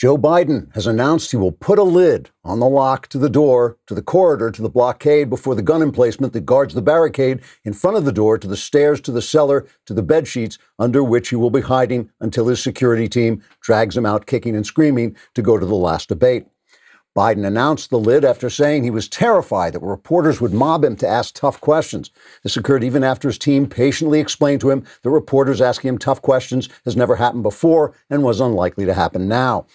Joe Biden has announced he will put a lid on the lock to the door, to the corridor, to the blockade before the gun emplacement that guards the barricade in front of the door, to the stairs, to the cellar, to the bed sheets under which he will be hiding until his security team drags him out kicking and screaming to go to the last debate. Biden announced the lid after saying he was terrified that reporters would mob him to ask tough questions. This occurred even after his team patiently explained to him that reporters asking him tough questions has never happened before and was unlikely to happen now.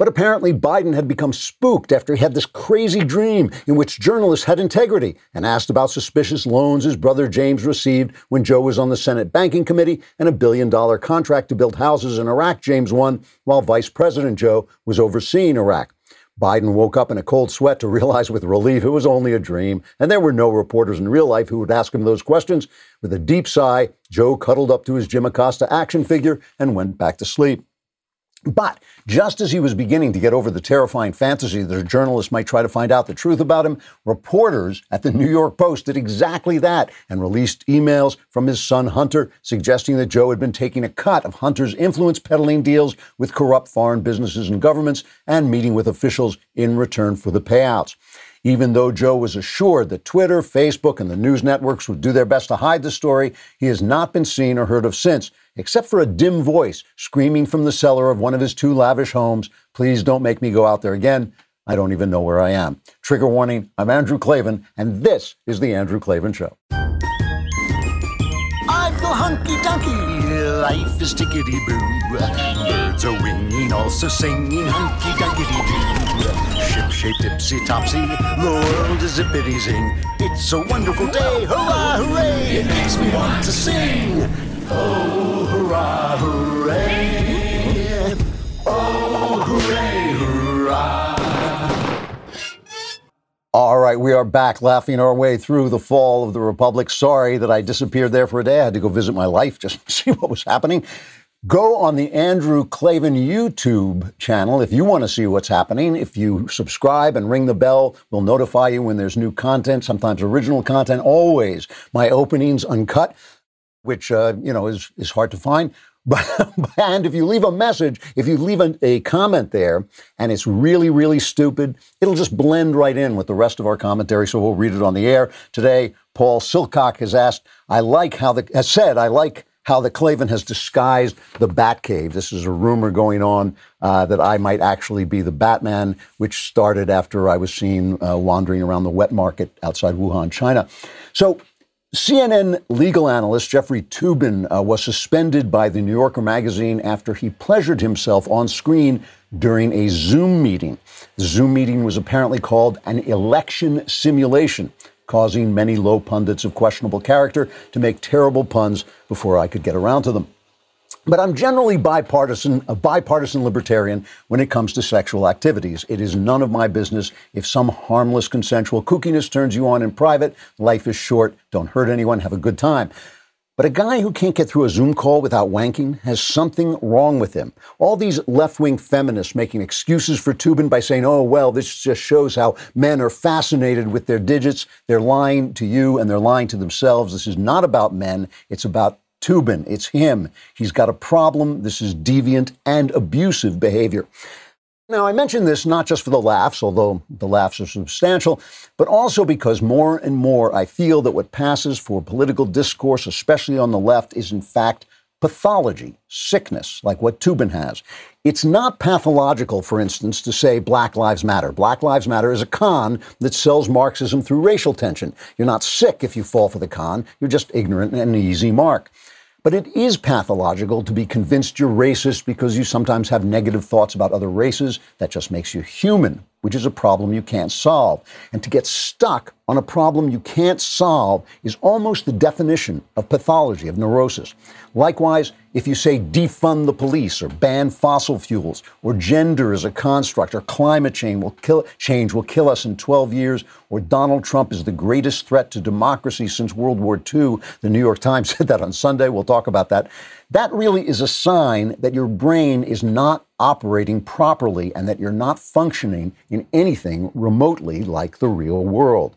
But apparently, Biden had become spooked after he had this crazy dream in which journalists had integrity and asked about suspicious loans his brother James received when Joe was on the Senate Banking Committee and a billion dollar contract to build houses in Iraq James won while Vice President Joe was overseeing Iraq. Biden woke up in a cold sweat to realize with relief it was only a dream, and there were no reporters in real life who would ask him those questions. With a deep sigh, Joe cuddled up to his Jim Acosta action figure and went back to sleep. But just as he was beginning to get over the terrifying fantasy that a journalist might try to find out the truth about him, reporters at the New York Post did exactly that and released emails from his son Hunter suggesting that Joe had been taking a cut of Hunter's influence peddling deals with corrupt foreign businesses and governments and meeting with officials in return for the payouts. Even though Joe was assured that Twitter, Facebook, and the news networks would do their best to hide the story, he has not been seen or heard of since, except for a dim voice screaming from the cellar of one of his two lavish homes, Please don't make me go out there again. I don't even know where I am. Trigger warning I'm Andrew Klavan, and this is The Andrew Klavan Show. I feel hunky dunky, life is tickety boo. Birds are winging, also singing hunky dunky doo. Ship shaped tipsy topsy, the world is zippity zing. It's a wonderful day, hurrah, hooray! It makes me want to sing. Oh, hurrah, hooray! Oh, hooray, hurrah! All right, we are back laughing our way through the fall of the Republic. Sorry that I disappeared there for a day. I had to go visit my life just to see what was happening. Go on the Andrew Klavan YouTube channel if you want to see what's happening. If you subscribe and ring the bell, we'll notify you when there's new content, sometimes original content, always my openings uncut, which, uh, you know, is, is hard to find. But, and if you leave a message, if you leave a, comment there and it's really, really stupid, it'll just blend right in with the rest of our commentary. So we'll read it on the air. Today, Paul Silcock has asked, I like how the, has said, I like how the Klavan has disguised the Batcave. This is a rumor going on uh, that I might actually be the Batman, which started after I was seen uh, wandering around the wet market outside Wuhan, China. So CNN legal analyst Jeffrey Toobin uh, was suspended by the New Yorker magazine after he pleasured himself on screen during a Zoom meeting. The Zoom meeting was apparently called an election simulation, causing many low pundits of questionable character to make terrible puns before I could get around to them. But I'm generally bipartisan, a bipartisan libertarian when it comes to sexual activities. It is none of my business if some harmless consensual kookiness turns you on in private. Life is short. Don't hurt anyone. Have a good time. But a guy who can't get through a Zoom call without wanking has something wrong with him. All these left wing feminists making excuses for Toobin by saying, oh, well, this just shows how men are fascinated with their digits. They're lying to you and they're lying to themselves. This is not about men, it's about Toobin. It's him. He's got a problem. This is deviant and abusive behavior. Now, I mention this not just for the laughs, although the laughs are substantial, but also because more and more I feel that what passes for political discourse, especially on the left, is in fact pathology, sickness, like what Toobin has. It's not pathological, for instance, to say Black Lives Matter. Black Lives Matter is a con that sells Marxism through racial tension. You're not sick if you fall for the con, you're just ignorant and an easy mark. But it is pathological to be convinced you're racist because you sometimes have negative thoughts about other races. That just makes you human, which is a problem you can't solve. And to get stuck on a problem you can't solve is almost the definition of pathology, of neurosis. Likewise, if you say defund the police or ban fossil fuels or gender is a construct or climate change will kill, change will kill us in 12 years or Donald Trump is the greatest threat to democracy since World War II, the New York Times said that on Sunday. We'll talk about that. That really is a sign that your brain is not operating properly and that you're not functioning in anything remotely like the real world.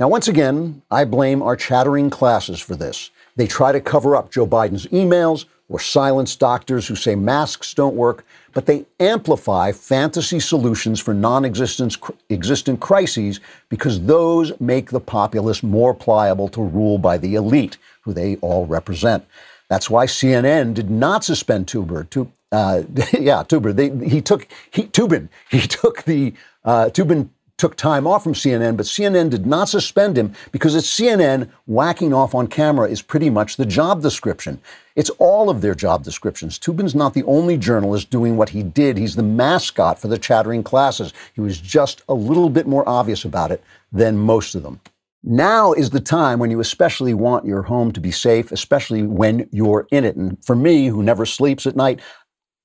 Now, once again, I blame our chattering classes for this. They try to cover up Joe Biden's emails or silence doctors who say masks don't work, but they amplify fantasy solutions for non existent crises because those make the populace more pliable to rule by the elite, who they all represent. That's why CNN did not suspend Tuber. Tu, uh, yeah, Tuber. They, he took he, Toobin. He took the uh, Toobin took time off from CNN, but CNN did not suspend him because it's CNN whacking off on camera is pretty much the job description. It's all of their job descriptions. Toobin's not the only journalist doing what he did. He's the mascot for the chattering classes. He was just a little bit more obvious about it than most of them. Now is the time when you especially want your home to be safe, especially when you're in it. And for me, who never sleeps at night,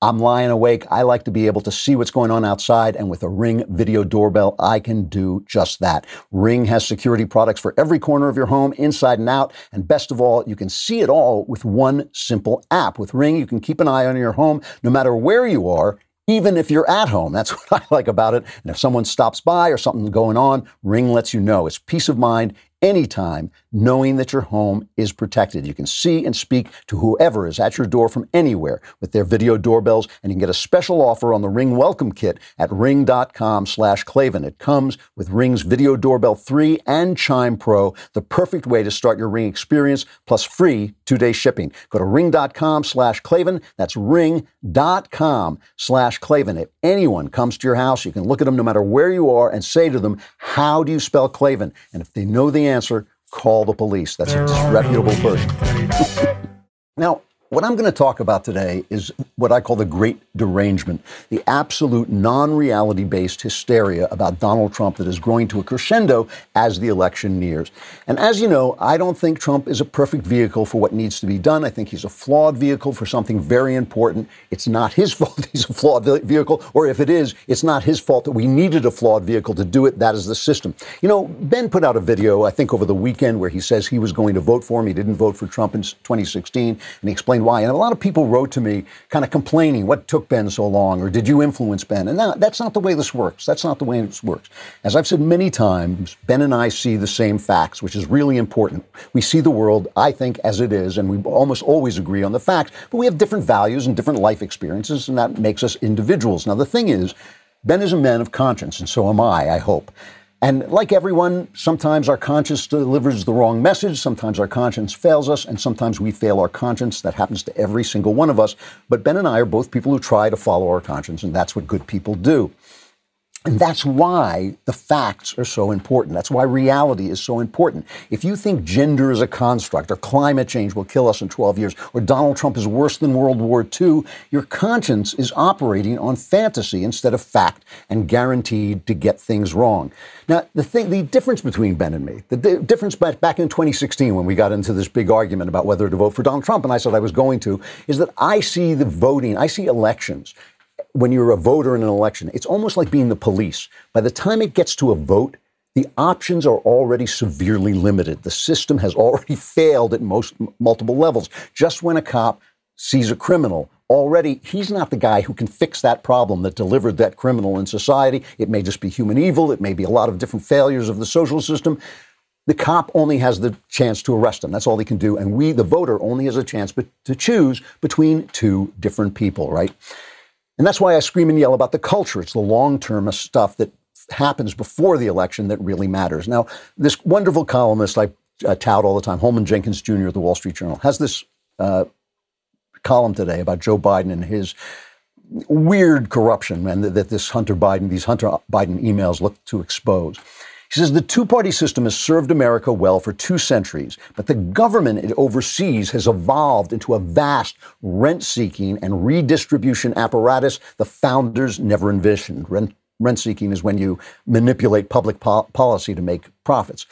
I'm lying awake. I like to be able to see what's going on outside. And with a Ring video doorbell, I can do just that. Ring has security products for every corner of your home, inside and out. And best of all, you can see it all with one simple app. With Ring, you can keep an eye on your home no matter where you are even if you're at home. That's what I like about it. And if someone stops by or something's going on, Ring lets you know. It's peace of mind anytime, knowing that your home is protected. You can see and speak to whoever is at your door from anywhere with their video doorbells, and you can get a special offer on the Ring Welcome Kit at ring.com slash Klavan. It comes with Ring's Video Doorbell 3 and Chime Pro, the perfect way to start your Ring experience, plus free two-day shipping. Go to ring.com slash Klavan. That's ring.com slash Klavan. If anyone comes to your house, you can look at them no matter where you are and say to them, how do you spell Klavan? And if they know the answer, call the police. That's a disreputable person. now, what I'm going to talk about today is what I call the great derangement, the absolute non reality based hysteria about Donald Trump that is growing to a crescendo as the election nears. And as you know, I don't think Trump is a perfect vehicle for what needs to be done. I think he's a flawed vehicle for something very important. It's not his fault he's a flawed vehicle, or if it is, it's not his fault that we needed a flawed vehicle to do it. That is the system. You know, Ben put out a video, I think, over the weekend where he says he was going to vote for him. He didn't vote for Trump in 2016, and he explained why. And a lot of people wrote to me kind of complaining, what took Ben so long? Or did you influence Ben? And that, that's not the way this works. That's not the way this works. As I've said many times, Ben and I see the same facts, which is really important. We see the world, I think, as it is, and we almost always agree on the facts, but we have different values and different life experiences, and that makes us individuals. Now, the thing is, Ben is a man of conscience, and so am I, I hope. And like everyone, sometimes our conscience delivers the wrong message, sometimes our conscience fails us, and sometimes we fail our conscience. That happens to every single one of us. But Ben and I are both people who try to follow our conscience, and that's what good people do. And that's why the facts are so important. That's why reality is so important. If you think gender is a construct, or climate change will kill us in 12 years, or Donald Trump is worse than World War II, your conscience is operating on fantasy instead of fact and guaranteed to get things wrong. Now, the thing, the difference between Ben and me, the di- difference back in 2016 when we got into this big argument about whether to vote for Donald Trump, and I said I was going to, is that I see the voting, I see elections when you're a voter in an election, it's almost like being the police. By the time it gets to a vote, the options are already severely limited. The system has already failed at most multiple levels. Just when a cop sees a criminal, already he's not the guy who can fix that problem that delivered that criminal in society. It may just be human evil, it may be a lot of different failures of the social system. The cop only has the chance to arrest him. That's all he can do. And we, the voter, only has a chance to choose between two different people, right? And that's why I scream and yell about the culture. It's the long term stuff that happens before the election that really matters. Now, this wonderful columnist I uh, tout all the time, Holman Jenkins Jr. of the Wall Street Journal, has this uh, column today about Joe Biden and his weird corruption and that this Hunter Biden, these Hunter Biden emails look to expose. He says the two party system has served America well for two centuries, but the government it oversees has evolved into a vast rent seeking and redistribution apparatus the founders never envisioned. Rent seeking is when you manipulate public po- policy to make profits.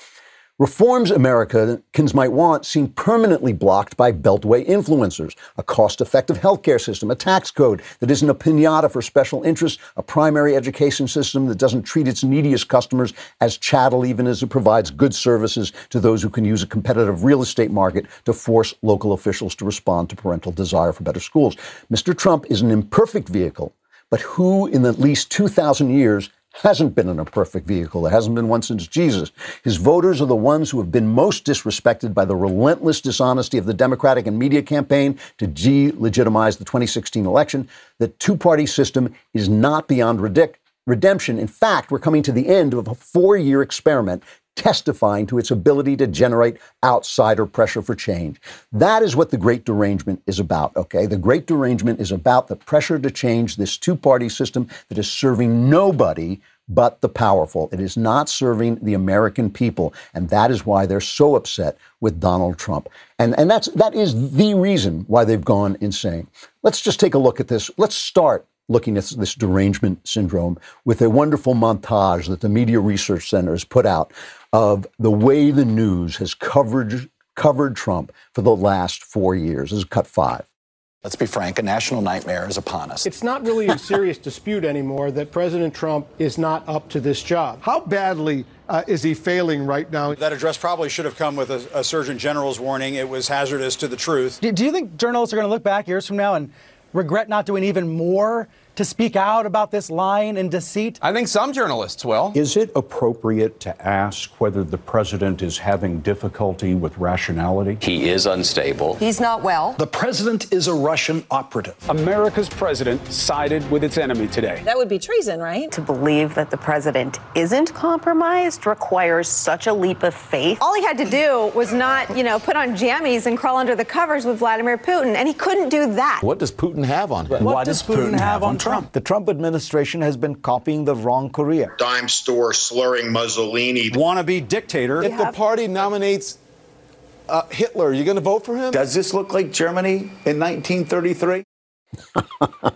Reforms Americans might want seem permanently blocked by Beltway influencers, a cost effective healthcare system, a tax code that isn't a pinata for special interests, a primary education system that doesn't treat its neediest customers as chattel, even as it provides good services to those who can use a competitive real estate market to force local officials to respond to parental desire for better schools. Mr. Trump is an imperfect vehicle, but who in at least 2,000 years hasn't been in a perfect vehicle. There hasn't been one since Jesus. His voters are the ones who have been most disrespected by the relentless dishonesty of the Democratic and media campaign to delegitimize the 2016 election. The two party system is not beyond redemption. In fact, we're coming to the end of a four year experiment testifying to its ability to generate outsider pressure for change. That is what the Great Derangement is about, okay? The Great Derangement is about the pressure to change this two party system that is serving nobody but the powerful. It is not serving the American people. And that is why they're so upset with Donald Trump. And, and that's, that is the reason why they've gone insane. Let's just take a look at this. Let's start looking at this derangement syndrome with a wonderful montage that the Media Research Center has put out of the way the news has covered, covered Trump for the last four years. This is cut five. Let's be frank, a national nightmare is upon us. It's not really a serious dispute anymore that President Trump is not up to this job. How badly uh, is he failing right now? That address probably should have come with a, a Surgeon General's warning. It was hazardous to the truth. Do, do you think journalists are going to look back years from now and regret not doing even more to speak out about this lying and deceit? I think some journalists will. Is it appropriate to ask whether the president is having difficulty with rationality? He is unstable. He's not well. The president is a Russian operative. America's president sided with its enemy today. That would be treason, right? To believe that the president isn't compromised requires such a leap of faith. All he had to do was not, you know, put on jammies and crawl under the covers with Vladimir Putin, and he couldn't do that. What does Putin have on him? What, what does Putin, Putin have on Trump? The Trump administration has been copying the wrong Korea. Dime store slurring Mussolini. Wannabe dictator. If the party nominates uh, Hitler, are you going to vote for him? Does this look like Germany in 1933?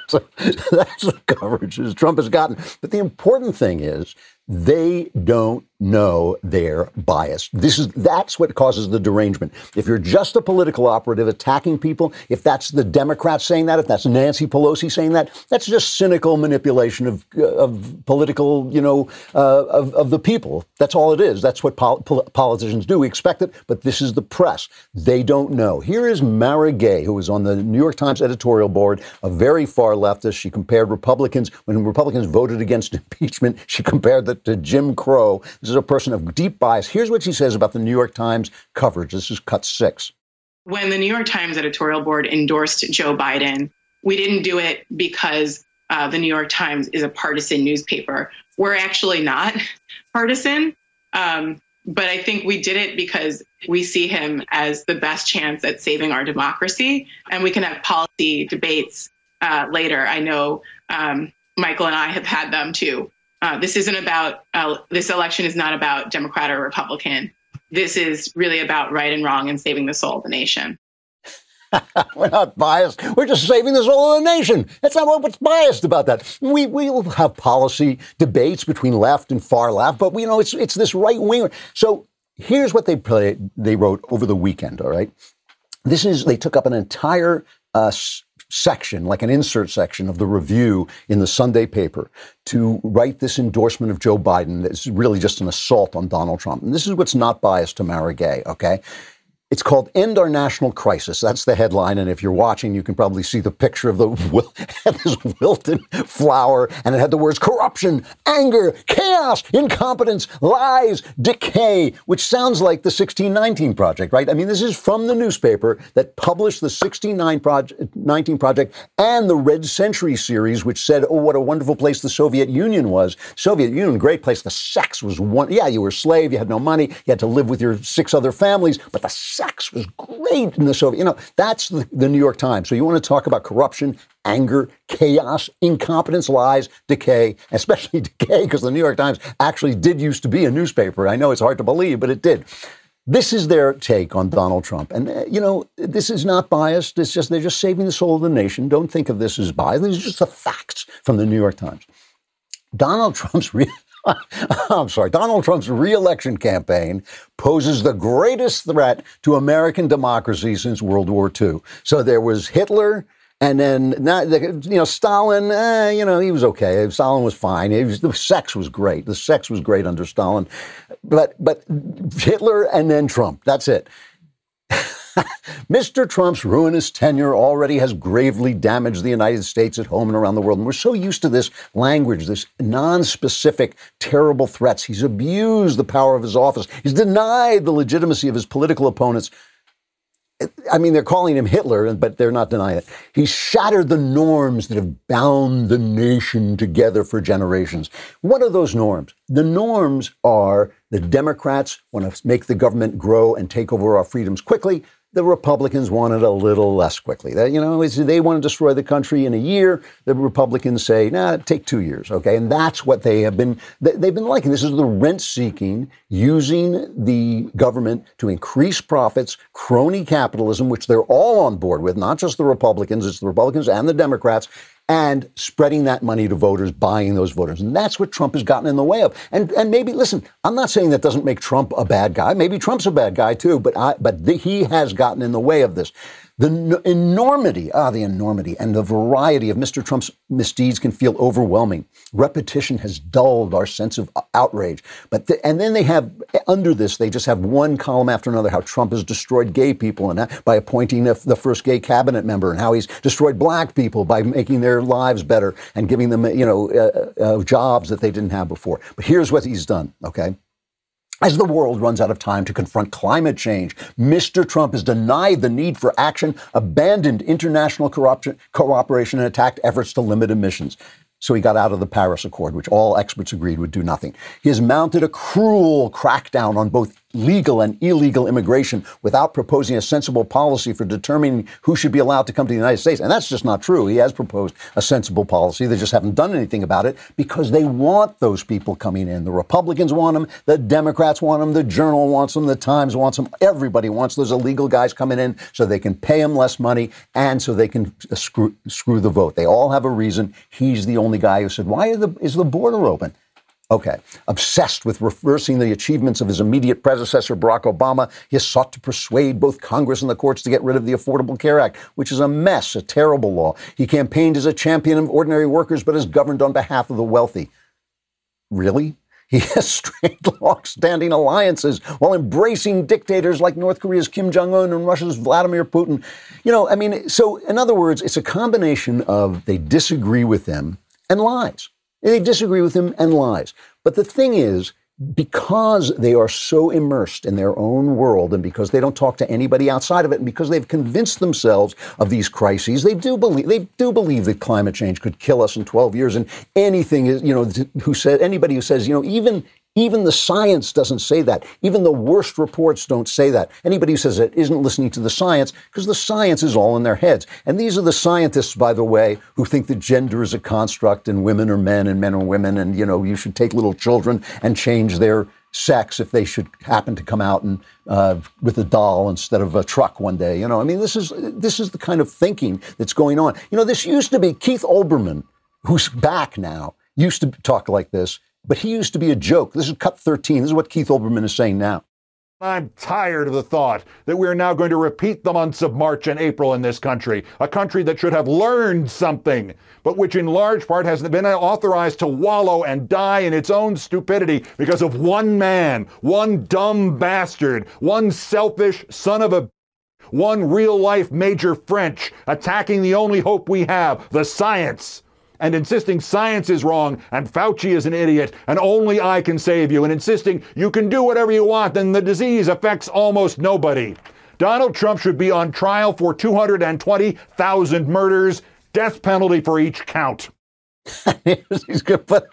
so that's the coverage Trump has gotten. But the important thing is they don't know they're biased. This is that's what causes the derangement. If you're just a political operative attacking people, if that's the Democrats saying that, if that's Nancy Pelosi saying that, that's just cynical manipulation of of political, you know, uh, of, of the people. That's all it is. That's what pol- politicians do. We expect it, but this is the press. They don't know. Here is Mara Gay, who was on the New York Times editorial board, a very far leftist. She compared Republicans when Republicans voted against impeachment. She compared that to Jim Crow. This is a person of deep bias. Here's what she says about the New York Times coverage. This is cut six. When the New York Times editorial board endorsed Joe Biden, we didn't do it because uh, the New York Times is a partisan newspaper. We're actually not partisan. Um, but I think we did it because we see him as the best chance at saving our democracy, and we can have policy debates uh, later. I know um, Michael and I have had them too. Uh, this isn't about, uh, this election is not about Democrat or Republican. This is really about right and wrong and saving the soul of the nation. We're not biased. We're just saving the soul of the nation. That's not what's biased about that. We we will have policy debates between left and far left, but we you know it's it's this right wing. So here's what they play, they wrote over the weekend. All right, this is they took up an entire uh, section, like an insert section of the review in the Sunday paper, to write this endorsement of Joe Biden that's really just an assault on Donald Trump. And this is what's not biased to Mara Gay, okay? It's called End Our National Crisis. That's the headline. And if you're watching, you can probably see the picture of the this wilted flower. And it had the words corruption, anger, chaos, incompetence, lies, decay, which sounds like the 1619 Project, right? I mean, this is from the newspaper that published the 1619 Project and the Red Century series, which said, oh, what a wonderful place the Soviet Union was. Soviet Union, great place. The sex was one. Yeah, you were a slave. You had no money. You had to live with your six other families. But the sex was great in the Soviet. You know, that's the, the New York Times. So you want to talk about corruption, anger, chaos, incompetence, lies, decay, especially decay, because the New York Times actually did used to be a newspaper. I know it's hard to believe, but it did. This is their take on Donald Trump. And, uh, you know, this is not biased. It's just, they're just saving the soul of the nation. Don't think of this as biased. These are just the facts from the New York Times. Donald Trump's real. I'm sorry, Donald Trump's reelection campaign poses the greatest threat to American democracy since World War II. So there was Hitler, and then, you know, Stalin, eh, you know, he was okay. Stalin was fine. Was, the sex was great. The sex was great under Stalin. But, but Hitler and then Trump, that's it. Mr. Trump's ruinous tenure already has gravely damaged the United States at home and around the world. And we're so used to this language, this non-specific, terrible threats. He's abused the power of his office. He's denied the legitimacy of his political opponents. I mean, they're calling him Hitler, but they're not denying it. He's shattered the norms that have bound the nation together for generations. What are those norms? The norms are the Democrats want to make the government grow and take over our freedoms quickly. The Republicans want it a little less quickly. That, you know, they want to destroy the country in a year. The Republicans say, nah, take two years. Okay. And that's what they have been, they've been liking. This is the rent seeking, using the government to increase profits, crony capitalism, which they're all on board with, not just the Republicans, it's the Republicans and the Democrats and spreading that money to voters, buying those voters. And that's what Trump has gotten in the way of. And and maybe listen, I'm not saying that doesn't make Trump a bad guy. Maybe Trump's a bad guy too, but I, but the, he has gotten in the way of this. The enormity, ah, the enormity and the variety of Mr. Trump's misdeeds can feel overwhelming. Repetition has dulled our sense of outrage. But the, and then they have under this, they just have one column after another how Trump has destroyed gay people and by appointing the, the first gay cabinet member, and how he's destroyed black people by making their lives better and giving them, you know, uh, uh, jobs that they didn't have before. But here's what he's done. Okay. As the world runs out of time to confront climate change, Mr. Trump has denied the need for action, abandoned international cooperation, and attacked efforts to limit emissions. So he got out of the Paris Accord, which all experts agreed would do nothing. He has mounted a cruel crackdown on both legal and illegal immigration without proposing a sensible policy for determining who should be allowed to come to the United States. And that's just not true. He has proposed a sensible policy. They just haven't done anything about it because they want those people coming in. The Republicans want them, the Democrats want them, the Journal wants them, the Times wants them. Everybody wants those illegal guys coming in so they can pay them less money and so they can uh, screw, screw the vote. They all have a reason. He's the only guy who said, Why the, is the border open? Okay. Obsessed with reversing the achievements of his immediate predecessor, Barack Obama, he has sought to persuade both Congress and the courts to get rid of the Affordable Care Act, which is a mess, a terrible law. He campaigned as a champion of ordinary workers, but has governed on behalf of the wealthy. Really? He has strained long-standing alliances while embracing dictators like North Korea's Kim Jong-un and Russia's Vladimir Putin. You know, I mean, so in other words, it's a combination of they disagree with them and lies. They disagree with him and lies. But the thing is, because they are so immersed in their own world and because they don't talk to anybody outside of it and because they've convinced themselves of these crises they do believe they do believe that climate change could kill us in 12 years and anything is you know who said anybody who says you know even even the science doesn't say that. Even the worst reports don't say that. Anybody who says it isn't listening to the science because the science is all in their heads. And these are the scientists, by the way, who think that gender is a construct and women are men and men are women. And, you know, you should take little children and change their sex if they should happen to come out and uh, with a doll instead of a truck one day. You know, I mean, this is this is the kind of thinking that's going on. You know, this used to be Keith Olbermann, who's back now, used to talk like this. But he used to be a joke. This is cut 13. This is what Keith Olbermann is saying now. I'm tired of the thought that we're now going to repeat the months of March and April in this country, a country that should have learned something, but which in large part has been authorized to wallow and die in its own stupidity because of one man, one dumb bastard, one selfish son of a one real life Major French attacking the only hope we have, the science and insisting science is wrong and Fauci is an idiot and only I can save you and insisting you can do whatever you want and the disease affects almost nobody. Donald Trump should be on trial for 220,000 murders, death penalty for each count. He's going to put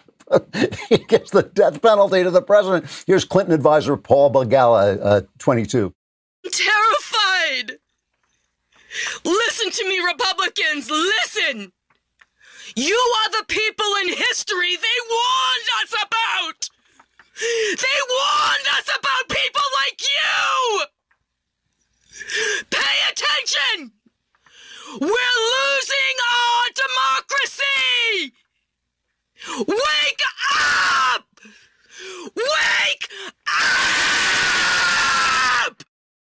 he gets the death penalty to the president. Here's Clinton advisor Paul Begala, uh, 22. I'm terrified. Listen to me, Republicans. Listen. You are the people in history they warned us about! They warned us about people like you! Pay attention! We're losing our democracy! Wake up! Wake up!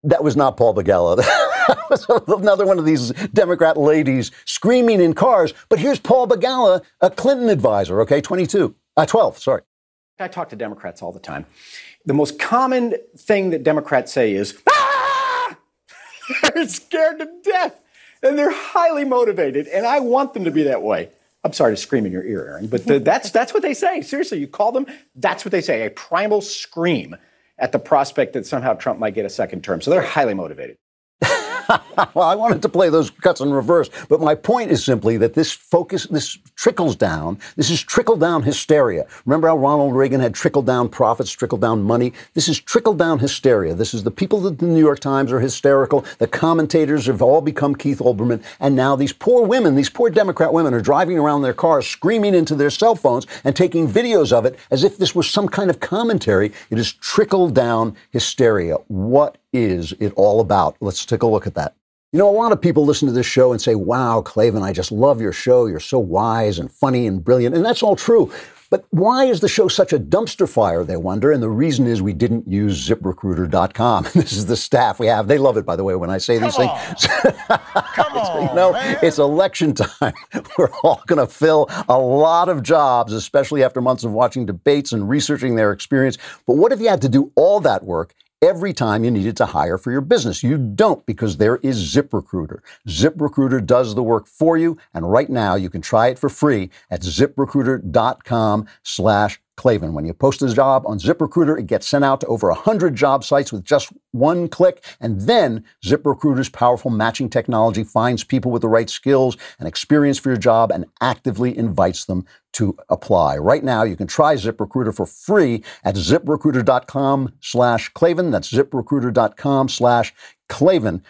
That was not Paul Begala. that was another one of these Democrat ladies screaming in cars. But here's Paul Begala, a Clinton advisor, okay, 22, uh, 12, sorry. I talk to Democrats all the time. The most common thing that Democrats say is, ah! they're scared to death and they're highly motivated. And I want them to be that way. I'm sorry to scream in your ear, Aaron, but the, that's, that's what they say. Seriously, you call them, that's what they say a primal scream at the prospect that somehow Trump might get a second term. So they're highly motivated. well, I wanted to play those cuts in reverse, but my point is simply that this focus, this trickles down. This is trickle down hysteria. Remember how Ronald Reagan had trickle down profits, trickle down money? This is trickle down hysteria. This is the people that the New York Times are hysterical. The commentators have all become Keith Olbermann. And now these poor women, these poor Democrat women are driving around their cars screaming into their cell phones and taking videos of it as if this was some kind of commentary. It is trickle down hysteria. What is it all about? Let's take a look at that. You know, a lot of people listen to this show and say, Wow, Klavan, I just love your show. You're so wise and funny and brilliant. And that's all true. But why is the show such a dumpster fire, they wonder? And the reason is we didn't use ziprecruiter.com. This is the staff we have. They love it, by the way, when I say these Come things. Come on, you know, it's election time. We're all going to fill a lot of jobs, especially after months of watching debates and researching their experience. But what if you had to do all that work every time you needed to hire for your business. You don't because there is ZipRecruiter. ZipRecruiter does the work for you, and right now you can try it for free at ziprecruiter.com slash Klavan. When you post a job on ZipRecruiter, it gets sent out to over 100 job sites with just one click. And then ZipRecruiter's powerful matching technology finds people with the right skills and experience for your job and actively invites them to apply. Right now, you can try ZipRecruiter for free at ziprecruiter.com slash Klavan. That's ziprecruiter.com slash Klavan.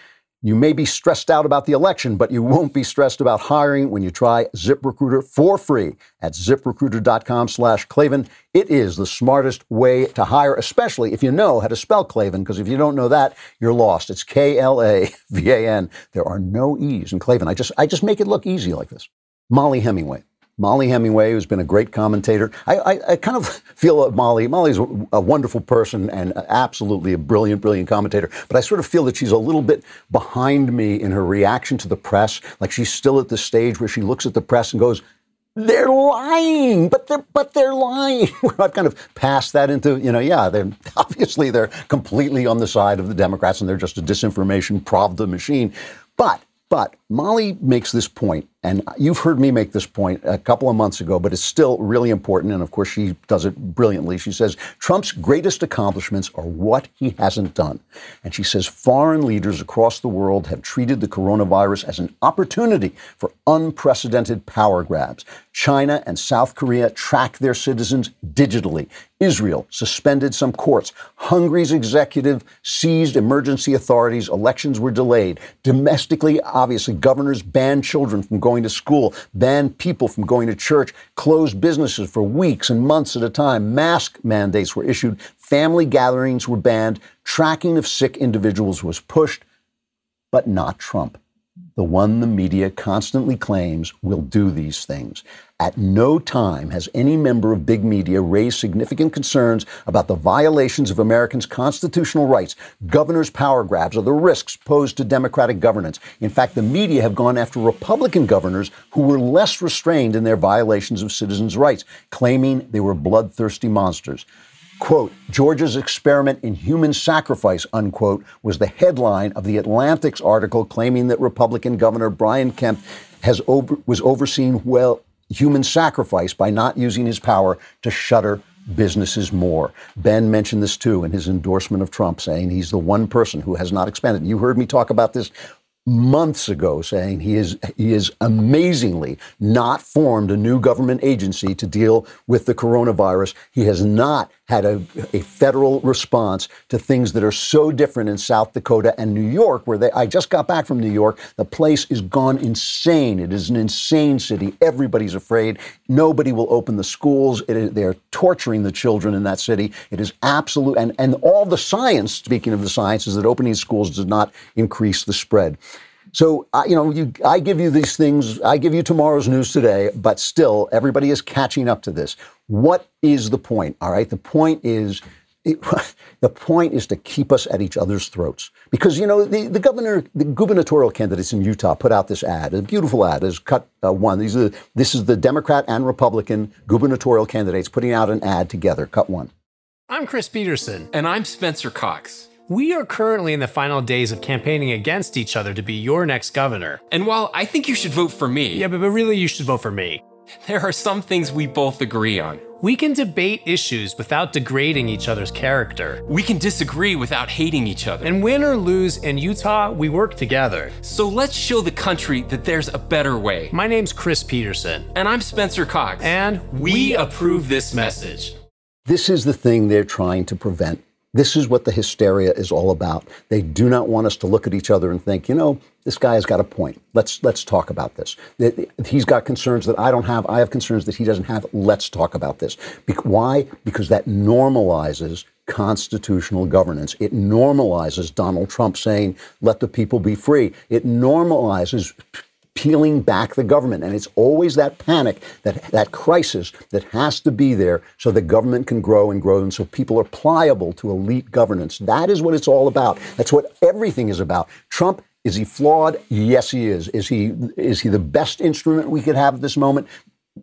You may be stressed out about the election, but you won't be stressed about hiring when you try ZipRecruiter for free at ziprecruiter.com slash Klavan. It is the smartest way to hire, especially if you know how to spell Klavan, because if you don't know that, you're lost. It's K-L-A-V-A-N. There are no E's in Klavan. I just, I just make it look easy like this. Mollie Hemingway. Mollie Hemingway, who's been a great commentator. I, I, I kind of feel that Mollie, Mollie's a, a wonderful person and absolutely a brilliant, brilliant commentator. But I sort of feel that she's a little bit behind me in her reaction to the press. Like she's still at the stage where she looks at the press and goes, they're lying, but they're but they're lying. I've kind of passed that into, you know, yeah, they're obviously they're completely on the side of the Democrats and they're just a disinformation Pravda machine. But but Mollie makes this point, and you've heard me make this point a couple of months ago, but it's still really important. And of course, she does it brilliantly. She says Trump's greatest accomplishments are what he hasn't done. And she says foreign leaders across the world have treated the coronavirus as an opportunity for unprecedented power grabs. China and South Korea track their citizens digitally. Israel suspended some courts. Hungary's executive seized emergency authorities. Elections were delayed. Domestically, obviously, governors banned children from going to school, banned people from going to church, closed businesses for weeks and months at a time. Mask mandates were issued. Family gatherings were banned. Tracking of sick individuals was pushed, but not Trump the one the media constantly claims will do these things. At no time has any member of big media raised significant concerns about the violations of Americans' constitutional rights, governors' power grabs, or the risks posed to democratic governance. In fact, the media have gone after Republican governors who were less restrained in their violations of citizens' rights, claiming they were bloodthirsty monsters. Quote, Georgia's experiment in human sacrifice, unquote, was the headline of the Atlantic's article claiming that Republican Governor Brian Kemp has over, was overseeing well human sacrifice by not using his power to shutter businesses more. Ben mentioned this too in his endorsement of Trump, saying he's the one person who has not expanded. You heard me talk about this months ago saying he is he is amazingly not formed a new government agency to deal with the coronavirus. He has not had a, a federal response to things that are so different in South Dakota and New York, where they I just got back from New York. The place is gone insane. It is an insane city. Everybody's afraid. Nobody will open the schools. they're torturing the children in that city. It is absolute and, and all the science, speaking of the science, is that opening schools does not increase the spread. So, you know, you, I give you these things, I give you tomorrow's news today, but still, everybody is catching up to this. What is the point? All right. The point is, it, the point is to keep us at each other's throats. Because, you know, the, the governor, the gubernatorial candidates in Utah put out this ad, a beautiful ad, is cut uh, one. These are, this is the Democrat and Republican gubernatorial candidates putting out an ad together, cut one. I'm Chris Peterson. And I'm Spencer Cox. We are currently in the final days of campaigning against each other to be your next governor. And while I think you should vote for me, Yeah, but, but really, you should vote for me. there are some things we both agree on. We can debate issues without degrading each other's character. We can disagree without hating each other. And win or lose in Utah, we work together. So let's show the country that there's a better way. My name's Chris Peterson. And I'm Spencer Cox. And we approve this message. This is the thing they're trying to prevent. This is what the hysteria is all about. They do not want us to look at each other and think, you know, this guy has got a point. Let's let's talk about this. He's got concerns that I don't have. I have concerns that he doesn't have. Let's talk about this. Bec- why? Because that normalizes constitutional governance. It normalizes Donald Trump saying, "Let the people be free." It normalizes peeling back the government. And it's always that panic, that, that crisis that has to be there so the government can grow and grow and so people are pliable to elite governance. That is what it's all about. That's what everything is about. Trump is he flawed? Yes, he is. Is he is he the best instrument we could have at this moment?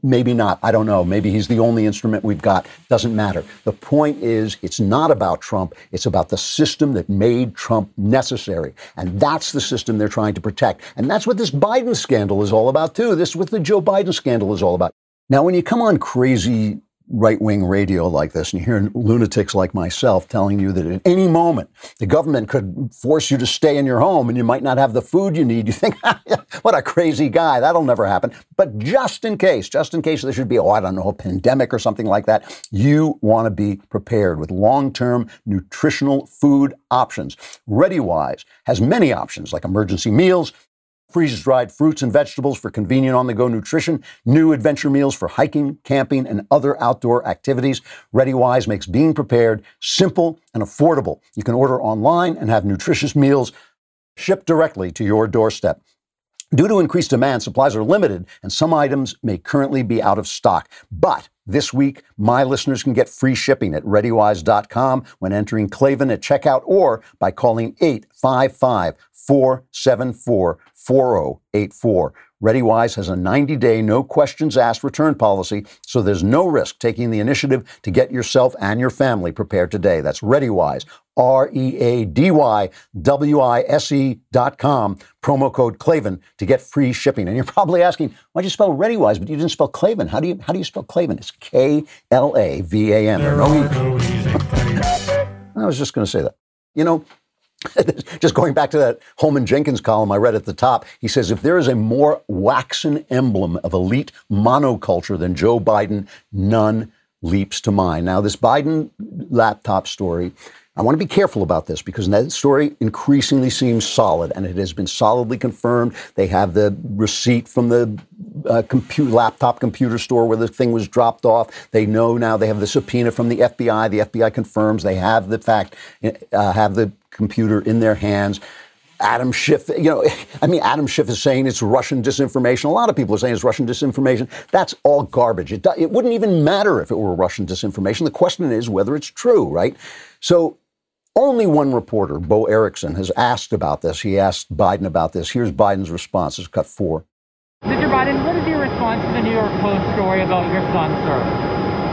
Maybe not. I don't know. Maybe he's the only instrument we've got. Doesn't matter. The point is, it's not about Trump. It's about the system that made Trump necessary. And that's the system they're trying to protect. And that's what this Biden scandal is all about, too. This is what the Joe Biden scandal is all about. Now, when you come on crazy right wing radio like this and you hear lunatics like myself telling you that at any moment the government could force you to stay in your home and you might not have the food you need, you think, what a crazy guy. That'll never happen. But just in case, just in case there should be, oh, I don't know, a pandemic or something like that, you want to be prepared with long term nutritional food options. ReadyWise has many options like emergency meals freeze dried fruits and vegetables for convenient on the go nutrition, new adventure meals for hiking, camping, and other outdoor activities. ReadyWise makes being prepared simple and affordable. You can order online and have nutritious meals shipped directly to your doorstep. Due to increased demand, supplies are limited and some items may currently be out of stock. But this week, my listeners can get free shipping at readywise.com when entering Klavan at checkout or by calling 855 474 4084. ReadyWise has a 90 day, no questions asked return policy, so there's no risk taking the initiative to get yourself and your family prepared today. That's ReadyWise, R E A D Y W I S E dot com, promo code Klavan to get free shipping. And you're probably asking, why'd you spell ReadyWise, but you didn't spell Klavan? How do you, how do you spell Klavan? It's K L A V A N. There are no I was just going to say that. You know, just going back to that Holman Jenkins column I read at the top, he says if there is a more waxen emblem of elite monoculture than Joe Biden, none leaps to mind. Now, this Biden laptop story, I want to be careful about this because that story increasingly seems solid and it has been solidly confirmed. They have the receipt from the uh, laptop computer store where the thing was dropped off. They know now they have the subpoena from the FBI. The FBI confirms they have the fact, uh, have the computer in their hands. Adam Schiff, you know, I mean, Adam Schiff is saying it's Russian disinformation. A lot of people are saying it's Russian disinformation. That's all garbage. It, it wouldn't even matter if it were Russian disinformation. The question is whether it's true, right? So only one reporter, Bo Erickson, has asked about this. He asked Biden about this. Here's Biden's response. It's cut four. Mr. Biden, what is your response to the New York Post story about your son, sir?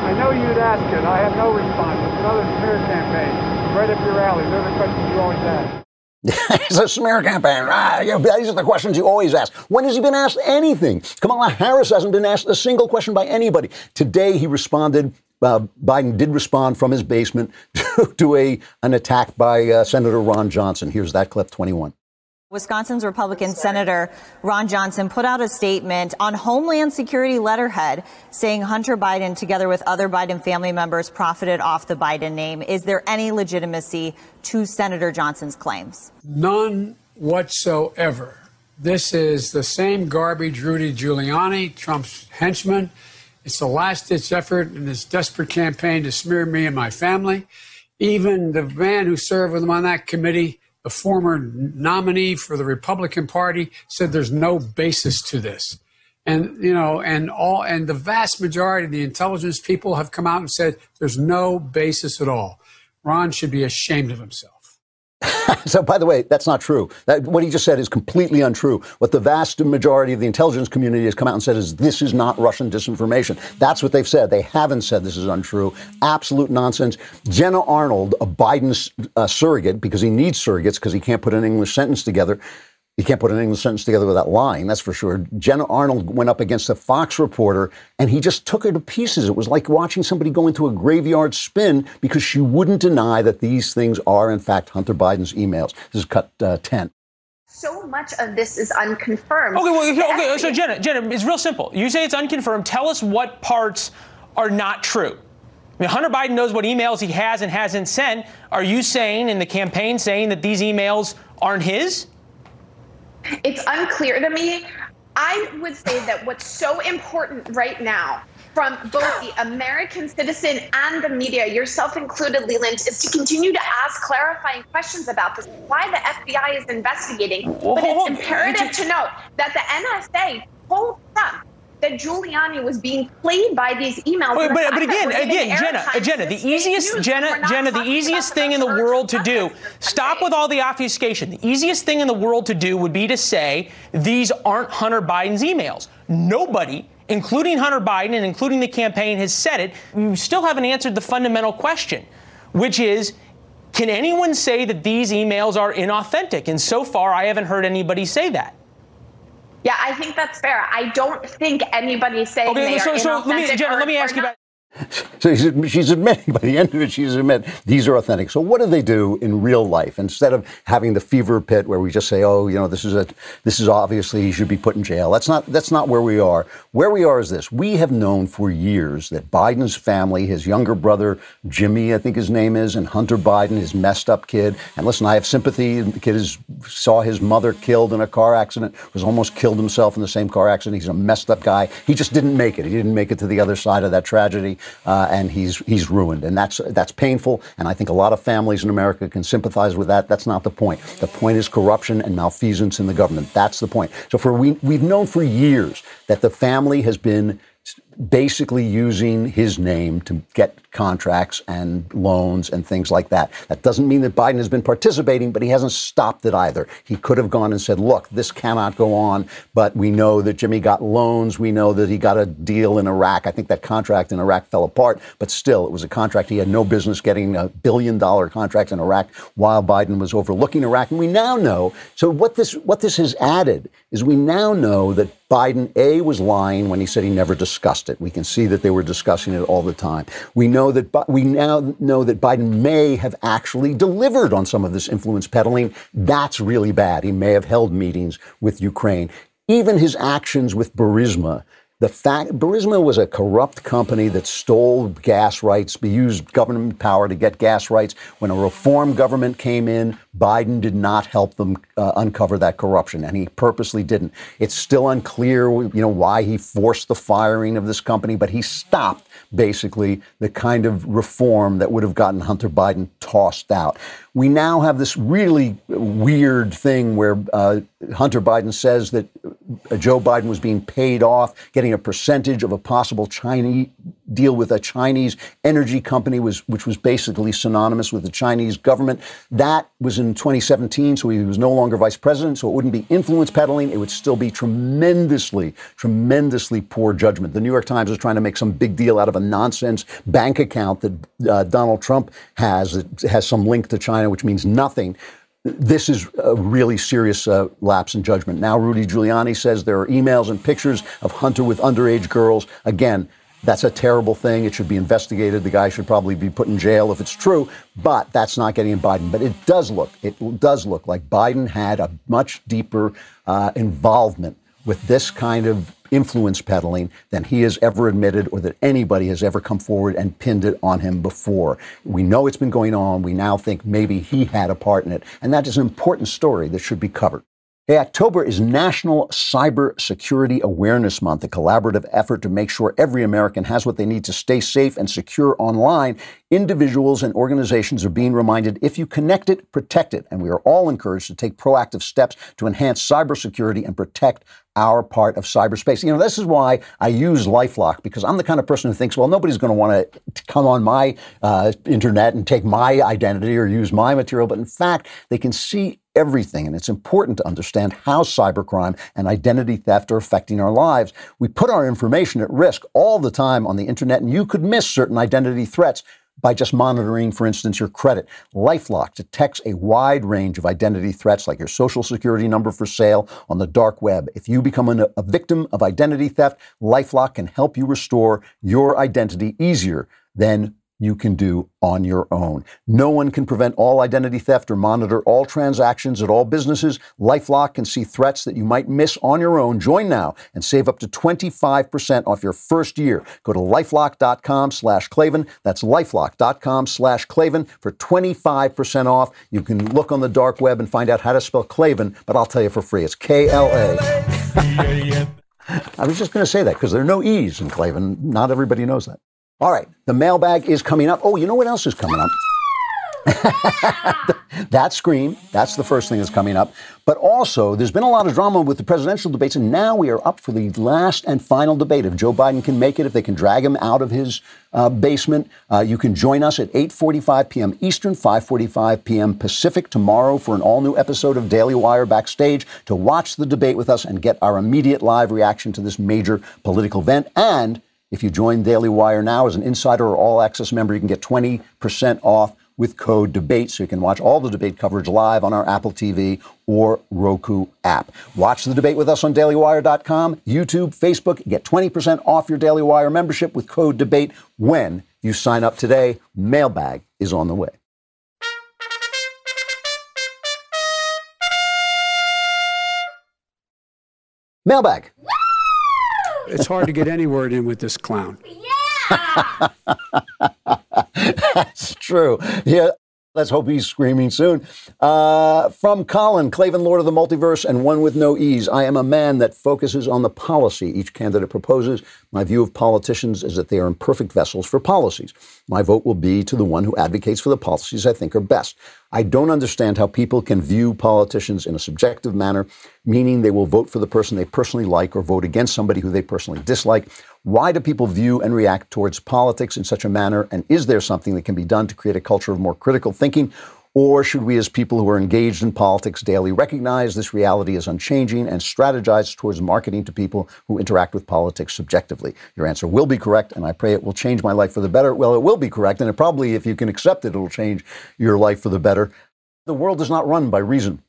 I know you'd ask it. I have no response. It's another smear campaign. Right up your alley. They're the questions you always ask. it's a smear campaign. Ah, you know, these are the questions you always ask. When has he been asked anything? Kamala Harris hasn't been asked a single question by anybody. Today he responded. Uh, Biden did respond from his basement to, to a an attack by uh, Senator Ron Johnson. Here's that clip 21. Wisconsin's Republican Senator Ron Johnson put out a statement on Homeland Security letterhead saying Hunter Biden, together with other Biden family members, profited off the Biden name. Is there any legitimacy to Senator Johnson's claims? None whatsoever. This is the same garbage Rudy Giuliani, Trump's henchman. It's a last ditch effort in this desperate campaign to smear me and my family. Even the man who served with him on that committee, the former nominee for the Republican Party, said there's no basis to this. And you know, and all and the vast majority of the intelligence people have come out and said there's no basis at all. Ron should be ashamed of himself. so, by the way, that's not true. That, what he just said is completely untrue. What the vast majority of the intelligence community has come out and said is this is not Russian disinformation. That's what they've said. They haven't said this is untrue. Absolute nonsense. Jenna Arnold, a Biden uh, surrogate, because he needs surrogates because he can't put an English sentence together. He can't put an English sentence together without lying, that's for sure. Jenna Arnold went up against a Fox reporter and he just took her to pieces. It was like watching somebody go into a graveyard spin because she wouldn't deny that these things are, in fact, Hunter Biden's emails. This is cut uh, 10 so much of this is unconfirmed. Okay, well, okay, so Jenna, Jenna, it's real simple. You say it's unconfirmed. Tell us what parts are not true. I mean, Hunter Biden knows what emails he has and hasn't sent. Are you saying in the campaign saying that these emails aren't his? It's unclear to me. I would say that what's so important right now from both the American citizen and the media, yourself included, Leland, is to continue to ask clarifying questions about this, why the FBI is investigating. But it's imperative to note that the NSA told Trump that Giuliani was being played by these emails. Wait, but, but again, again, Jenna, Jenna, the easiest, Jenna, Jenna, the easiest thing in the world to do. Stop with all the obfuscation. The easiest thing in the world to do would be to say these aren't Hunter Biden's emails. Nobody. Including Hunter Biden and including the campaign has said it. You still haven't answered the fundamental question, which is can anyone say that these emails are inauthentic? And so far, I haven't heard anybody say that. Yeah, I think that's fair. I don't think anybody's saying okay, they so, are so let me, Jenna, let me ask you about. So she's admitting, by the end of it, she's admitting these are authentic. So what do they do in real life instead of having the fever pit where we just say, oh, you know, this is a, this is obviously he should be put in jail. That's not that's not where we are. Where we are is this: we have known for years that Biden's family, his younger brother Jimmy, I think his name is, and Hunter Biden, his messed up kid. And listen, I have sympathy. The kid is, saw his mother killed in a car accident, was almost killed himself in the same car accident. He's a messed up guy. He just didn't make it. He didn't make it to the other side of that tragedy uh, and he's he's ruined, and that's that's painful. And I think a lot of families in America can sympathize with that. That's not the point. The point is corruption and malfeasance in the government. That's the point. So for we we've known for years that the family has been basically using his name to get contracts and loans and things like that. That doesn't mean that Biden has been participating, but he hasn't stopped it either. He could have gone and said, look, this cannot go on, but we know that Jimmy got loans. We know that he got a deal in Iraq. I think that contract in Iraq fell apart, but still, it was a contract. He had no business getting a billion dollar contract in Iraq while Biden was overlooking Iraq. And we now know, so what this, what this has added is we now know that Biden, A, was lying when he said he never discussed it. We can see that they were discussing it all the time. We know that we now know that Biden may have actually delivered on some of this influence peddling. That's really bad. He may have held meetings with Ukraine. Even his actions with Burisma the fact Burisma was a corrupt company that stole gas rights, used government power to get gas rights. When a reform government came in, Biden did not help them uh, uncover that corruption, and he purposely didn't. It's still unclear, you know, why he forced the firing of this company, but he stopped basically the kind of reform that would have gotten Hunter Biden tossed out. We now have this really weird thing where uh, Hunter Biden says that Joe Biden was being paid off, getting a percentage of a possible Chinese deal with a Chinese energy company, was, which was basically synonymous with the Chinese government. That was in 2017, so he was no longer vice president, so it wouldn't be influence peddling. It would still be tremendously, tremendously poor judgment. The New York Times is trying to make some big deal out of a nonsense bank account that uh, Donald Trump has that has some link to China, which means nothing. This is a really serious uh, lapse in judgment. Now, Rudy Giuliani says there are emails and pictures of Hunter with underage girls. Again, that's a terrible thing. It should be investigated. The guy should probably be put in jail if it's true, but that's not getting in Biden. But it does look, it does look like Biden had a much deeper uh, involvement with this kind of influence peddling than he has ever admitted or that anybody has ever come forward and pinned it on him before. We know it's been going on. We now think maybe he had a part in it. And that is an important story that should be covered. Hey, October is National Cyber Security Awareness Month, a collaborative effort to make sure every American has what they need to stay safe and secure online. Individuals and organizations are being reminded if you connect it, protect it. And we are all encouraged to take proactive steps to enhance cybersecurity and protect our part of cyberspace. You know, this is why I use Lifelock because I'm the kind of person who thinks, well, nobody's going to want to come on my uh, internet and take my identity or use my material. But in fact, they can see everything. And it's important to understand how cybercrime and identity theft are affecting our lives. We put our information at risk all the time on the internet, and you could miss certain identity threats by just monitoring, for instance, your credit. Lifelock detects a wide range of identity threats like your social security number for sale on the dark web. If you become a, a victim of identity theft, Lifelock can help you restore your identity easier than you can do on your own. No one can prevent all identity theft or monitor all transactions at all businesses. Lifelock can see threats that you might miss on your own. Join now and save up to 25% off your first year. Go to lifelock.com slash Klavan. That's lifelock.com slash Klavan for 25% off. You can look on the dark web and find out how to spell Klavan, but I'll tell you for free. It's K-L-A. I was just going to say that because there are no E's in Klavan. Not everybody knows that. All right, the mailbag is coming up. Oh, you know what else is coming up? that scream, that's the first thing that's coming up. But also, there's been a lot of drama with the presidential debates, and now we are up for the last and final debate. If Joe Biden can make it, if they can drag him out of his uh, basement, uh, you can join us at 8:45 p.m. Eastern, 5:45 p.m. Pacific tomorrow for an all-new episode of Daily Wire Backstage to watch the debate with us and get our immediate live reaction to this major political event. And if you join Daily Wire now as an insider or all access member, you can get 20% off with code DEBATE so you can watch all the debate coverage live on our Apple TV or Roku app. Watch the debate with us on dailywire.com, YouTube, Facebook. Get 20% off your Daily Wire membership with code DEBATE when you sign up today. Mailbag is on the way. Mailbag. It's hard to get any word in with this clown. Yeah! That's true. Yeah. Let's hope he's screaming soon. Uh, from Colin, Klavan, Lord of the Multiverse, and one with no E's. I am a man that focuses on the policy each candidate proposes. My view of politicians is that they are imperfect vessels for policies. My vote will be to the one who advocates for the policies I think are best. I don't understand how people can view politicians in a subjective manner, meaning they will vote for the person they personally like or vote against somebody who they personally dislike. Why do people view and react towards politics in such a manner? And is there something that can be done to create a culture of more critical thinking? Or should we, as people who are engaged in politics daily, recognize this reality is unchanging and strategize towards marketing to people who interact with politics subjectively? Your answer will be correct, and I pray it will change my life for the better. Well, it will be correct, and it probably, if you can accept it, it'll change your life for the better. The world is not run by reason.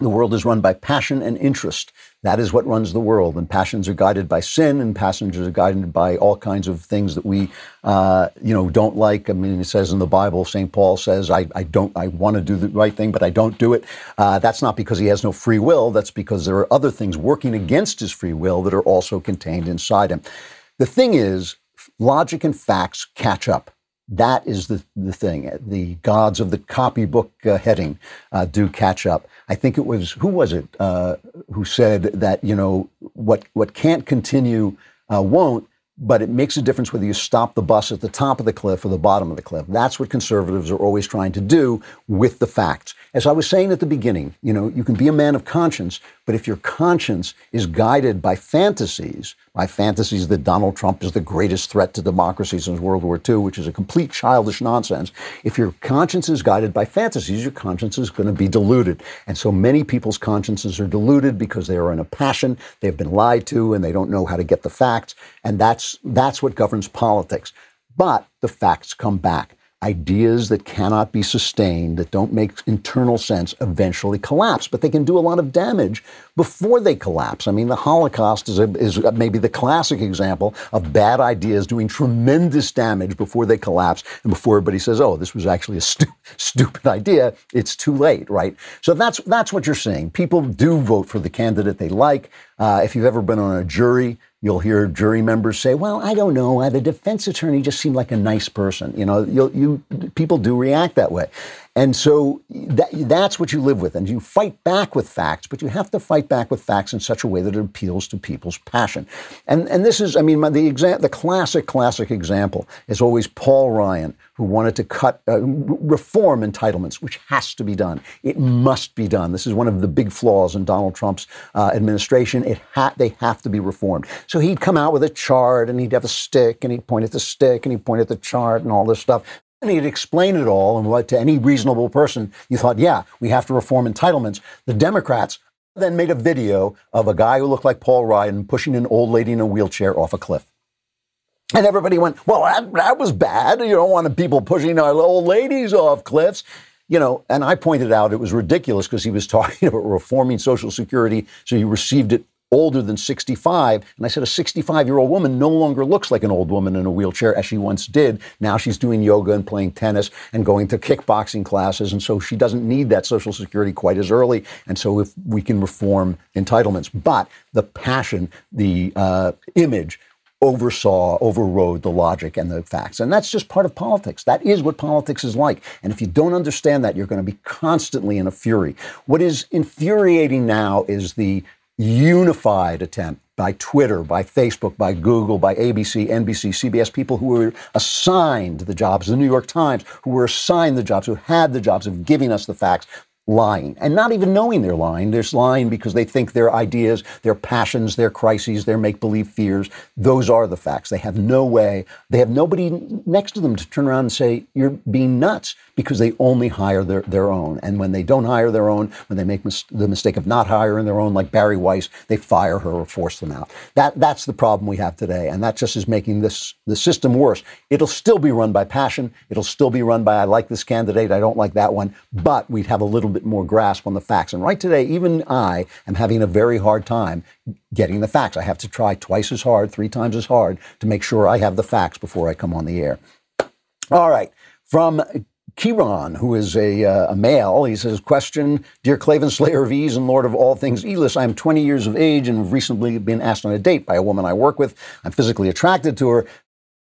The world is run by passion and interest. That is what runs the world. And passions are guided by sin, and passions are guided by all kinds of things that we, uh, you know, don't like. I mean, it says in the Bible, St. Paul says, I, I don't, I want to do the right thing, but I don't do it. Uh, that's not because he has no free will. That's because there are other things working against his free will that are also contained inside him. The thing is, logic and facts catch up. That is the, the thing. The gods of the copybook uh, heading uh, do catch up. I think it was who was it uh, who said that you know what what can't continue uh, won't, but it makes a difference whether you stop the bus at the top of the cliff or the bottom of the cliff. That's what conservatives are always trying to do with the facts. As I was saying at the beginning, you know, you can be a man of conscience, but if your conscience is guided by fantasies, by fantasies that Donald Trump is the greatest threat to democracy since World War II, which is a complete childish nonsense, if your conscience is guided by fantasies, your conscience is going to be diluted. And so many people's consciences are diluted because they are in a passion, they've been lied to, and they don't know how to get the facts. And that's, that's what governs politics. But the facts come back ideas that cannot be sustained, that don't make internal sense, eventually collapse. But they can do a lot of damage before they collapse. I mean, the Holocaust is, a, is maybe the classic example of bad ideas doing tremendous damage before they collapse and before everybody says, oh, this was actually a stu- stupid idea. It's too late, right? So that's, that's what you're saying. People do vote for the candidate they like. Uh, if you've ever been on a jury, You'll hear jury members say, "Well, I don't know. Uh, the defense attorney just seemed like a nice person." You know, you people do react that way, And so that, that's what you live with. And you fight back with facts, but you have to fight back with facts in such a way that it appeals to people's passion. And, and this is, I mean, my, the, exa- the classic, classic example is always Paul Ryan, who wanted to cut, uh, reform entitlements, which has to be done. It must be done. This is one of the big flaws in Donald Trump's uh, administration. It ha- they have to be reformed. So he'd come out with a chart and he'd have a stick and he'd point at the stick and he'd point at the chart and all this stuff. And he'd explain it all, and what to any reasonable person, you thought, yeah, we have to reform entitlements. The Democrats then made a video of a guy who looked like Paul Ryan pushing an old lady in a wheelchair off a cliff. And everybody went, well, that, that was bad. You don't want people pushing our old ladies off cliffs. You know, and I pointed out it was ridiculous because he was talking about reforming Social Security so you received it older than 65. And I said, a 65 year old woman no longer looks like an old woman in a wheelchair as she once did. Now she's doing yoga and playing tennis and going to kickboxing classes. And so she doesn't need that Social Security quite as early. And so if we can reform entitlements, but the passion, the uh, image, oversaw, overrode the logic and the facts. And that's just part of politics. That is what politics is like. And if you don't understand that, you're going to be constantly in a fury. What is infuriating now is the unified attempt by Twitter, by Facebook, by Google, by ABC, NBC, CBS, people who were assigned the jobs, the New York Times, who were assigned the jobs, who had the jobs of giving us the facts, lying and not even knowing they're lying. They're lying because they think their ideas, their passions, their crises, their make believe fears, those are the facts. They have no way, they have nobody next to them to turn around and say, You're being nuts because they only hire their, their own. And when they don't hire their own, when they make mis- the mistake of not hiring their own, like Bari Weiss, they fire her or force them out. That, that's the problem we have today. And that just is making this the system worse. It'll still be run by passion. It'll still be run by, I like this candidate, I don't like that one. But we'd have a little bit more grasp on the facts. And right today, even I am having a very hard time getting the facts. I have to try twice as hard, three times as hard to make sure I have the facts before I come on the air. All right. From Kiran, who is a, uh, a, male, he says, Question Dear Klavan, Slayer of E's and Lord of all things Elis, I am 20 years of age and have recently been asked on a date by a woman I work with. I'm physically attracted to her,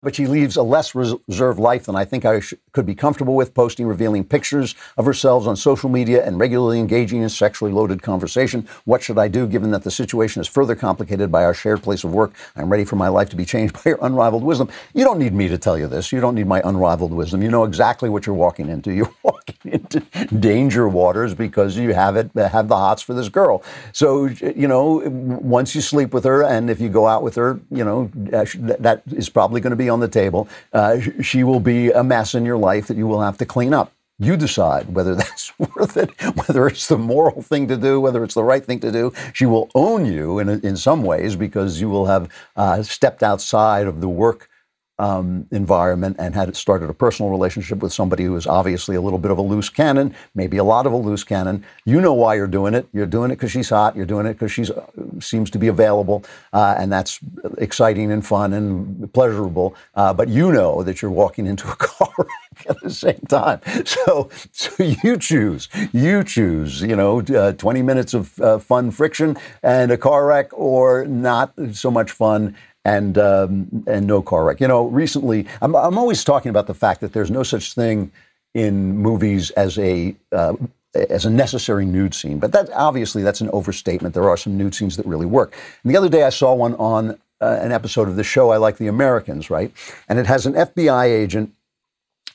but she leads a less reserved life than I think I sh- could be comfortable with, posting revealing pictures of herself on social media and regularly engaging in sexually loaded conversation. What should I do given that the situation is further complicated by our shared place of work? I'm ready for my life to be changed by your unrivaled wisdom. You don't need me to tell you this. You don't need my unrivaled wisdom. You know exactly what you're walking into. You're walking into danger waters because you have it have the hots for this girl. So, you know, once you sleep with her and if you go out with her, you know, that is probably going to be on the table. Uh, she will be a mess in your life that you will have to clean up. You decide whether that's worth it, whether it's the moral thing to do, whether it's the right thing to do. She will own you in, in some ways because you will have uh, stepped outside of the work um, environment and had started a personal relationship with somebody who is obviously a little bit of a loose cannon, maybe a lot of a loose cannon. You know why you're doing it. You're doing it because she's hot. You're doing it because she uh, seems to be available, uh, and that's exciting and fun and pleasurable. Uh, but you know that you're walking into a car wreck at the same time. So, so you choose. You choose. You know, uh, 20 minutes of uh, fun friction and a car wreck, or not so much fun and um, and no car wreck. You know, recently I'm I'm always talking about the fact that there's no such thing in movies as a uh, as a necessary nude scene, but that obviously that's an overstatement. There are some nude scenes that really work. And the other day I saw one on uh, an episode of the show I Like the Americans, right? And it has an FBI agent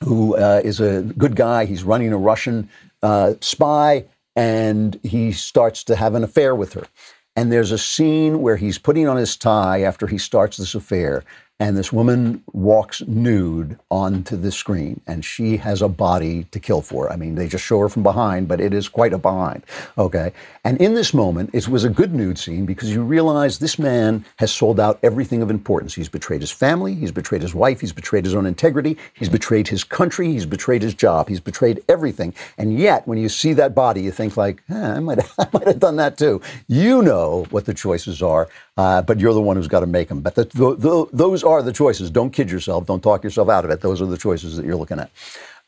who uh, is a good guy. He's running a Russian uh, spy, and he starts to have an affair with her. And there's a scene where he's putting on his tie after he starts this affair and this woman walks nude onto the screen and she has a body to kill for. I mean, they just show her from behind, but it is quite a behind. Okay. And in this moment, it was a good nude scene because you realize this man has sold out everything of importance. He's betrayed his family, he's betrayed his wife, he's betrayed his own integrity, he's betrayed his country, he's betrayed his job, he's betrayed everything. And yet, when you see that body, you think like, eh, I might, I might have done that too. You know what the choices are, uh, but you're the one who's got to make them. But the, the, the, those are the choices. Don't kid yourself. Don't talk yourself out of it. Those are the choices that you're looking at.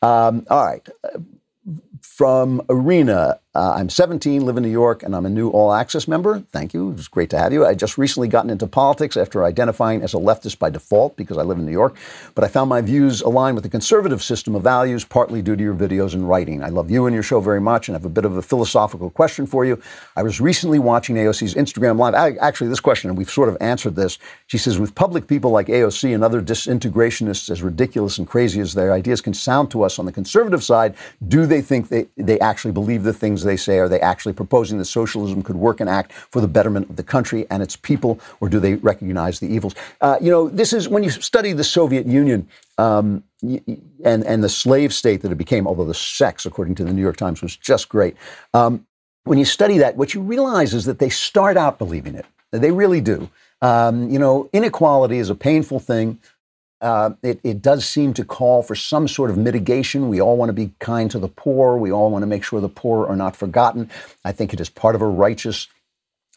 Um, all right. From Arena, Uh, I'm 17, live in New York, and I'm a new All Access member. Thank you. It's great to have you. I just recently gotten into politics after identifying as a leftist by default because I live in New York, but I found my views align with the conservative system of values, partly due to your videos and writing. I love you and your show very much and I have a bit of a philosophical question for you. I was recently watching AOC's Instagram Live. I, actually, this question, and we've sort of answered this. She says, with public people like AOC and other disintegrationists, as ridiculous and crazy as their ideas can sound to us on the conservative side, do they think they, they actually believe the things they say? Are they actually proposing that socialism could work and act for the betterment of the country and its people, or do they recognize the evils? Uh, you know, this is when you study the Soviet Union. Um, and and the slave state that it became, although the sex, according to the New York Times, was just great. Um, when you study that, what you realize is that they start out believing it. They really do. Um, you know, inequality is a painful thing. Uh, it, it, does seem to call for some sort of mitigation. We all want to be kind to the poor. We all want to make sure the poor are not forgotten. I think it is part of a righteous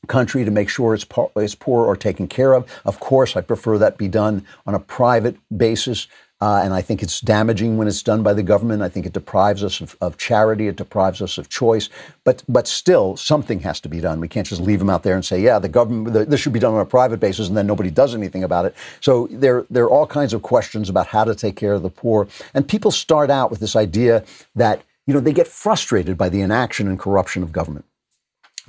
country to make sure its, its poor are taken care of. Of course, I prefer that be done on a private basis. Uh, and I think it's damaging when it's done by the government. I think it deprives us of, of, charity. It deprives us of choice. But but still, something has to be done. We can't just leave them out there and say, yeah, the government. The, this should be done on a private basis, and then nobody does anything about it. So there there are all kinds of questions about how to take care of the poor. And people start out with this idea that you know they get frustrated by the inaction and corruption of government.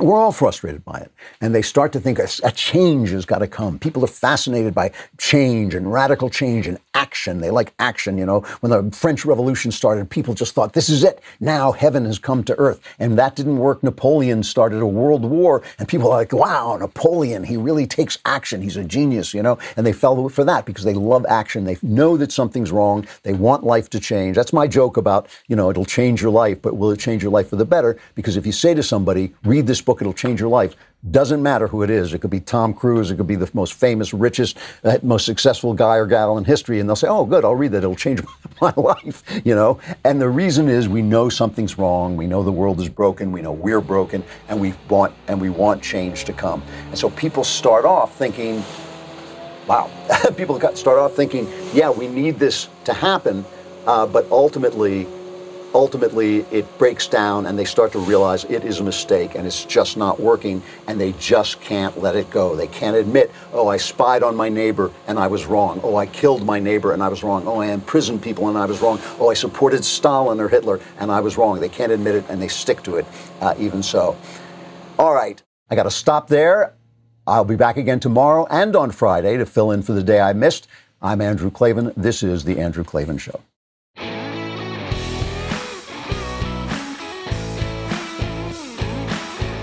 We're all frustrated by it. And they start to think a, a change has got to come. People are fascinated by change and radical change and action. They like action. You know, when the French Revolution started, people just thought, this is it. Now heaven has come to earth. And that didn't work. Napoleon started a world war, and people are like, wow, Napoleon, he really takes action. He's a genius, you know? And they fell for that because they love action. They know that something's wrong. They want life to change. That's my joke about, you know, it'll change your life, but will it change your life for the better? Because if you say to somebody, read this book, it'll change your life. Doesn't matter who it is. It could be Tom Cruise. It could be the most famous, richest, uh, most successful guy or gal in history. And they'll say, oh, good, I'll read that. It'll change my life, you know? And the reason is we know something's wrong. We know the world is broken. We know we're broken and we want, and we want change to come. And so people start off thinking, wow, people start off thinking, yeah, we need this to happen. Uh, but ultimately, ultimately it breaks down and they start to realize it is a mistake and it's just not working and they just can't let it go. They can't admit, oh, I spied on my neighbor and I was wrong. Oh, I killed my neighbor and I was wrong. Oh, I imprisoned people and I was wrong. Oh, I supported Stalin or Hitler and I was wrong. They can't admit it and they stick to it, uh, even so. All right, I got to stop there. I'll be back again tomorrow and on Friday to fill in for the day I missed. I'm Andrew Klavan. This is The Andrew Klavan Show.